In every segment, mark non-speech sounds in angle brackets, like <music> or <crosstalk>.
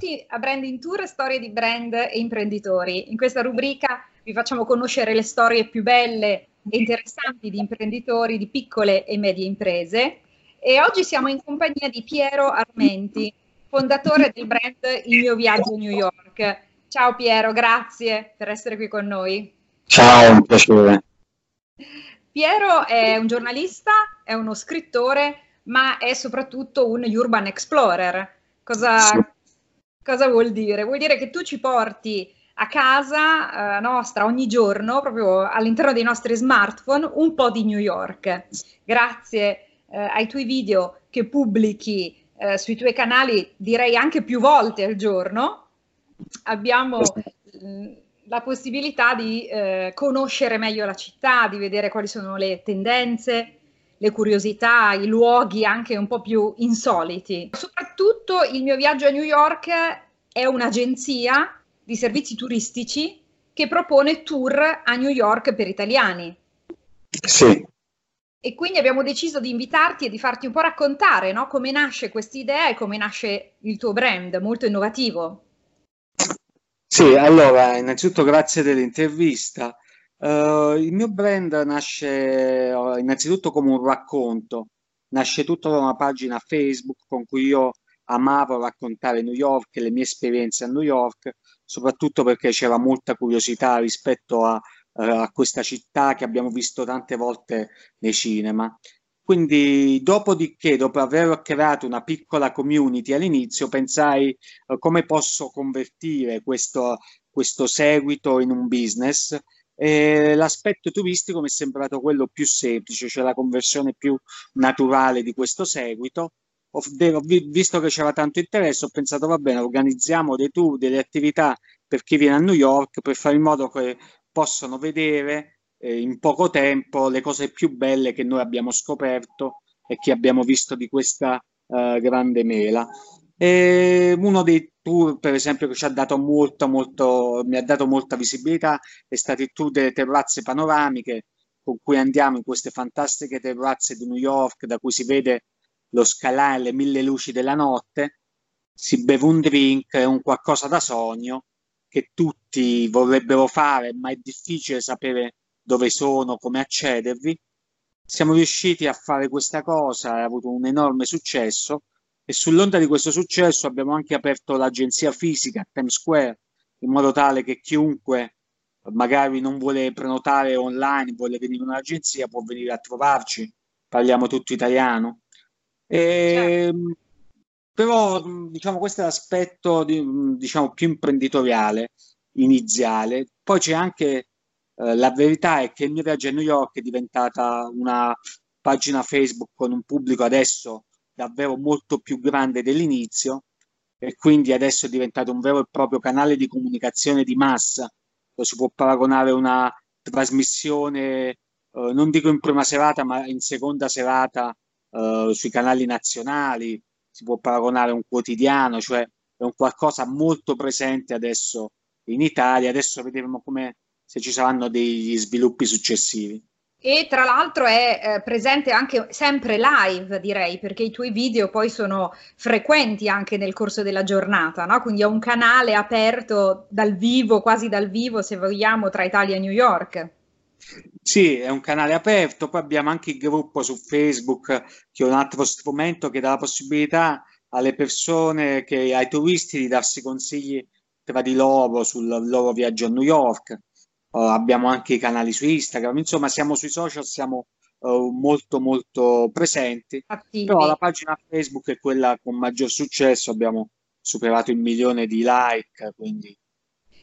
benvenuti a Branding Tour, storie di brand e imprenditori. In questa rubrica vi facciamo conoscere le storie più belle e interessanti di imprenditori di piccole e medie imprese. E oggi siamo in compagnia di Piero Armenti, fondatore del brand Il mio viaggio a New York. Ciao Piero, grazie per essere qui con noi. Ciao, un piacere. Piero è un giornalista, è uno scrittore, ma è soprattutto un urban explorer. Cosa, sì. Cosa vuol dire? Vuol dire che tu ci porti a casa eh, nostra ogni giorno, proprio all'interno dei nostri smartphone, un po' di New York. Grazie eh, ai tuoi video che pubblichi eh, sui tuoi canali, direi anche più volte al giorno, abbiamo mh, la possibilità di eh, conoscere meglio la città, di vedere quali sono le tendenze, le curiosità, i luoghi anche un po' più insoliti. Soprattutto il mio viaggio a New York è un'agenzia di servizi turistici che propone tour a New York per italiani. Sì. E quindi abbiamo deciso di invitarti e di farti un po' raccontare no? come nasce questa idea e come nasce il tuo brand, molto innovativo. Sì, allora, innanzitutto grazie dell'intervista. Uh, il mio brand nasce uh, innanzitutto come un racconto, nasce tutto da una pagina Facebook con cui io amavo raccontare New York e le mie esperienze a New York, soprattutto perché c'era molta curiosità rispetto a, uh, a questa città che abbiamo visto tante volte nei cinema. Quindi, dopodiché, dopo aver creato una piccola community all'inizio, pensai uh, come posso convertire questo, questo seguito in un business eh, l'aspetto turistico mi è sembrato quello più semplice, cioè la conversione più naturale di questo seguito. Ho, visto che c'era tanto interesse, ho pensato va bene, organizziamo dei tour, delle attività per chi viene a New York per fare in modo che possano vedere eh, in poco tempo le cose più belle che noi abbiamo scoperto e che abbiamo visto di questa eh, grande mela. E uno dei tour, per esempio, che ci ha dato molto, molto, mi ha dato molta visibilità è stato il tour delle terrazze panoramiche, con cui andiamo in queste fantastiche terrazze di New York, da cui si vede lo scalare le mille luci della notte, si beve un drink, è un qualcosa da sogno che tutti vorrebbero fare, ma è difficile sapere dove sono, come accedervi. Siamo riusciti a fare questa cosa, ha avuto un enorme successo e sull'onda di questo successo abbiamo anche aperto l'agenzia fisica a Times Square in modo tale che chiunque magari non vuole prenotare online, vuole venire in un'agenzia, può venire a trovarci, parliamo tutto italiano. E, certo. Però diciamo questo è l'aspetto di, diciamo, più imprenditoriale iniziale. Poi c'è anche eh, la verità è che il mio viaggio a New York è diventata una pagina Facebook con un pubblico adesso davvero molto più grande dell'inizio e quindi adesso è diventato un vero e proprio canale di comunicazione di massa. Lo si può paragonare a una trasmissione, eh, non dico in prima serata, ma in seconda serata eh, sui canali nazionali, si può paragonare a un quotidiano, cioè è un qualcosa molto presente adesso in Italia. Adesso vedremo come se ci saranno degli sviluppi successivi. E tra l'altro è eh, presente anche sempre live, direi, perché i tuoi video poi sono frequenti anche nel corso della giornata, no? Quindi è un canale aperto dal vivo, quasi dal vivo, se vogliamo, tra Italia e New York. Sì, è un canale aperto, poi abbiamo anche il gruppo su Facebook, che è un altro strumento che dà la possibilità alle persone, che, ai turisti di darsi consigli tra di loro sul loro viaggio a New York. Uh, abbiamo anche i canali su Instagram, insomma siamo sui social, siamo uh, molto molto presenti, Attivi. però la pagina Facebook è quella con maggior successo, abbiamo superato il milione di like, quindi...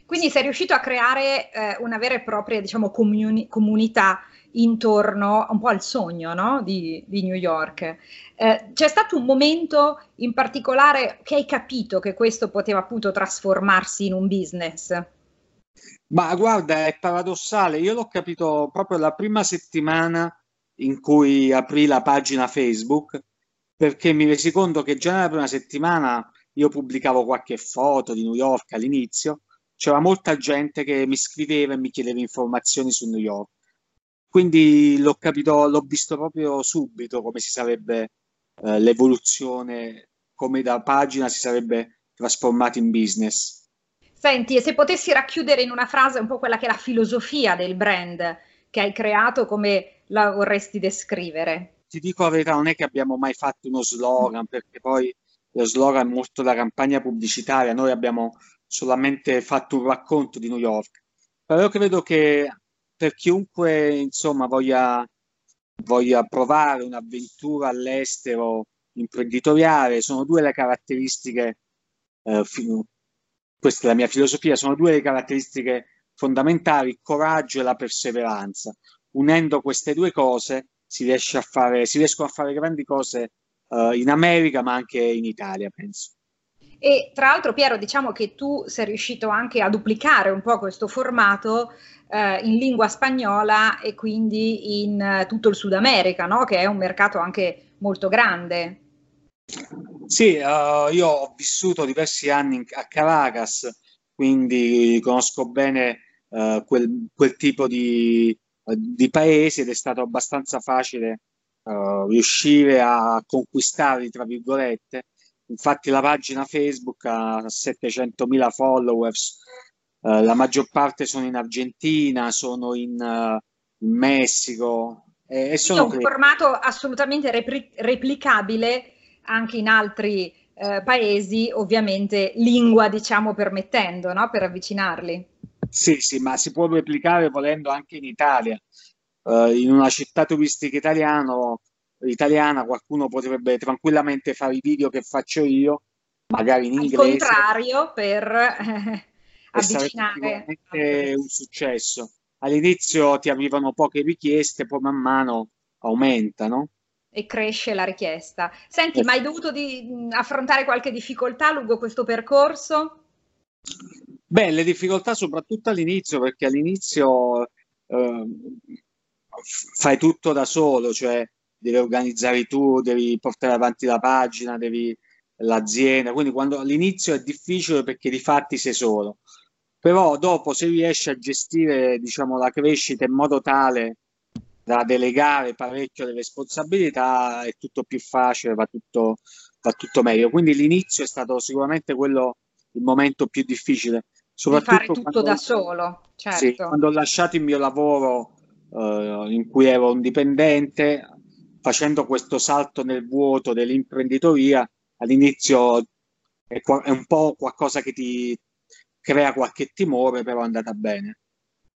Quindi sei riuscito a creare eh, una vera e propria diciamo, comuni- comunità intorno un po' al sogno no? di, di, New York. Eh, c'è stato un momento in particolare che hai capito che questo poteva appunto trasformarsi in un business? Ma guarda, è paradossale, io l'ho capito proprio la prima settimana in cui aprì la pagina Facebook, perché mi resi conto che già nella prima settimana io pubblicavo qualche foto di New York all'inizio, c'era molta gente che mi scriveva e mi chiedeva informazioni su New York. Quindi l'ho capito, l'ho visto proprio subito come si sarebbe eh, l'evoluzione, come da pagina si sarebbe trasformati in business. Senti, e se potessi racchiudere in una frase un po' quella che è la filosofia del brand che hai creato, come la vorresti descrivere? Ti dico la verità, non è che abbiamo mai fatto uno slogan, perché poi lo slogan è molto la campagna pubblicitaria, noi abbiamo solamente fatto un racconto di New York. Però io credo che per chiunque insomma voglia, voglia provare un'avventura all'estero imprenditoriale, sono due le caratteristiche eh, questa è la mia filosofia, sono due le caratteristiche fondamentali, il coraggio e la perseveranza. Unendo queste due cose si, riesce a fare, si riescono a fare grandi cose uh, in America, ma anche in Italia, penso. E tra l'altro, Piero, diciamo che tu sei riuscito anche a duplicare un po' questo formato eh, in lingua spagnola e quindi in uh, tutto il Sud America, no? che è un mercato anche molto grande. Sì, uh, io ho vissuto diversi anni a Caracas, quindi conosco bene uh, quel, quel, tipo di, uh, di, paesi ed è stato abbastanza facile riuscire a conquistarli, tra virgolette. Infatti la pagina Facebook ha 700.000 followers, la maggior parte sono in Argentina, sono in, in Messico. E, e sono un formato assolutamente repri- replicabile anche in altri eh, paesi, ovviamente lingua diciamo permettendo, no? per avvicinarli. Sì, sì, ma si può replicare volendo anche in Italia. Uh, in una città turistica italiano, italiana qualcuno potrebbe tranquillamente fare i video che faccio io, magari in inglese. Al contrario, per <laughs> eh, avvicinare. È un successo. All'inizio ti arrivano poche richieste, poi man mano aumentano e cresce la richiesta. Senti, ma hai dovuto di, affrontare qualche difficoltà lungo questo percorso? Beh, le difficoltà soprattutto all'inizio, perché all'inizio eh, fai tutto da solo, cioè devi organizzare tour, devi portare avanti la pagina, devi l'azienda, quindi quando all'inizio è difficile perché di fatti sei solo. Però dopo se riesci a gestire, diciamo, la crescita in modo tale da delegare parecchio le responsabilità è tutto più facile, va tutto, va tutto meglio. Quindi l'inizio è stato sicuramente quello il momento più difficile. Soprattutto di fare tutto quando, da solo, certo. Sì, quando ho lasciato il mio lavoro eh, in cui ero un dipendente, facendo questo salto nel vuoto dell'imprenditoria, all'inizio è, è un po' qualcosa che ti crea qualche timore, però è andata bene.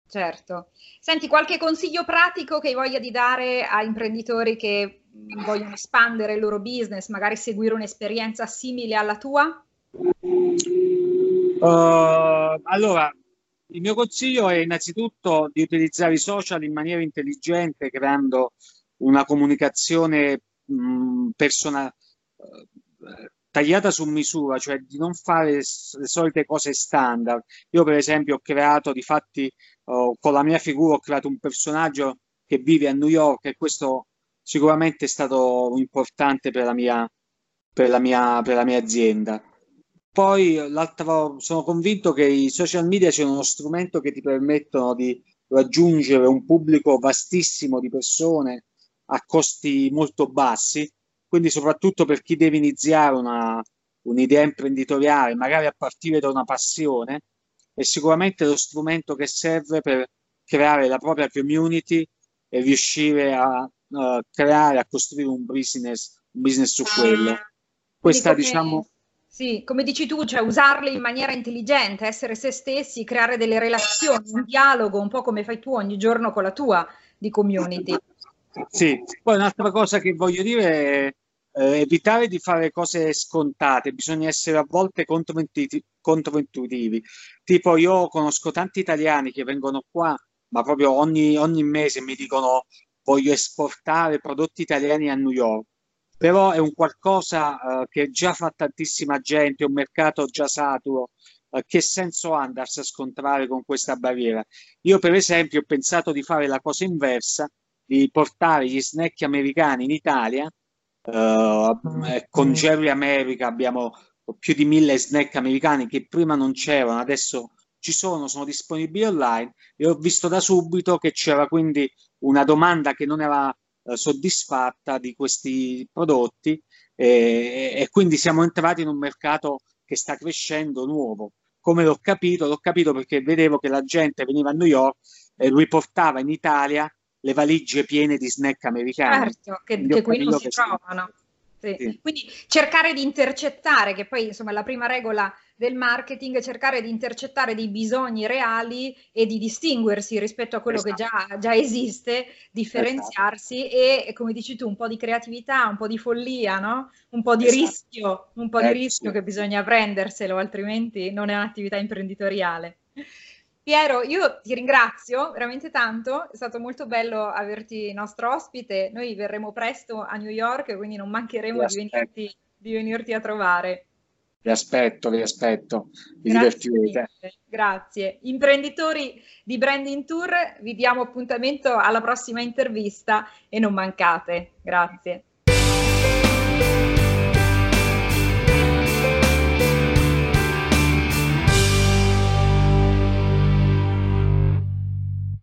Certo. Senti, qualche consiglio pratico che hai voglia di dare a imprenditori che vogliono espandere il loro business, magari seguire un'esperienza simile alla tua? Uh, allora, il mio consiglio è innanzitutto di utilizzare i social in maniera intelligente, creando una comunicazione mh, personale tagliata su misura, cioè di non fare le solite cose standard. Io, per esempio, ho creato, di fatti, con la mia figura, ho creato un personaggio che vive a New York e questo sicuramente è stato importante per la mia, per la mia, per la mia azienda. Poi l'altro, sono convinto che i social media siano uno strumento che ti permettono di raggiungere un pubblico vastissimo di persone a costi molto bassi quindi soprattutto per chi deve iniziare una, un'idea imprenditoriale, magari a partire da una passione, è sicuramente lo strumento che serve per creare la propria community e riuscire a uh, creare, a costruire un business, un business su quello. Questa, diciamo... Sì, come dici tu, cioè usarli in maniera intelligente, essere se stessi, creare delle relazioni, un dialogo, un po' come fai tu ogni giorno con la tua di community. Sì, poi un'altra cosa che voglio dire è eh, evitare di fare cose scontate, bisogna essere a volte controintuitivi. Tipo io conosco tanti italiani che vengono qua, ma proprio ogni, ogni mese mi dicono voglio esportare prodotti italiani a New York. Però è un qualcosa eh, che già fa tantissima gente, un mercato già saturo. Eh, che senso ha andarsi a scontrare con questa barriera? Io, per esempio, ho pensato di fare la cosa inversa, di portare gli snack americani in Italia Uh, con Jerry America abbiamo più di mille snack americani che prima non c'erano, adesso ci sono, sono disponibili online e ho visto da subito che c'era quindi una domanda che non era uh, soddisfatta di questi prodotti e, e, quindi siamo entrati in un mercato che sta crescendo nuovo. Come l'ho capito? L'ho capito perché vedevo che la gente veniva a New York e lui portava in Italia le valigie piene di snack americani. Certo, che, che qui non si trovano. Sì. Sì. Quindi cercare di intercettare, che poi insomma la prima regola del marketing è cercare di intercettare dei bisogni reali e di distinguersi rispetto a quello esatto. che già, già, esiste, differenziarsi esatto. e, come dici tu, un po' di creatività, un po' di follia, no? un po' di esatto. rischio, un po' eh, di rischio sì. che bisogna prenderselo, altrimenti non è un'attività imprenditoriale. Piero, io ti ringrazio veramente tanto, è stato molto bello averti nostro ospite, noi verremo presto a New York, quindi non mancheremo di venirti, di venirti, a trovare. Vi aspetto, vi aspetto, vi grazie divertirete. Grazie. Imprenditori di Branding Tour, vi diamo appuntamento alla prossima intervista e non mancate. Grazie.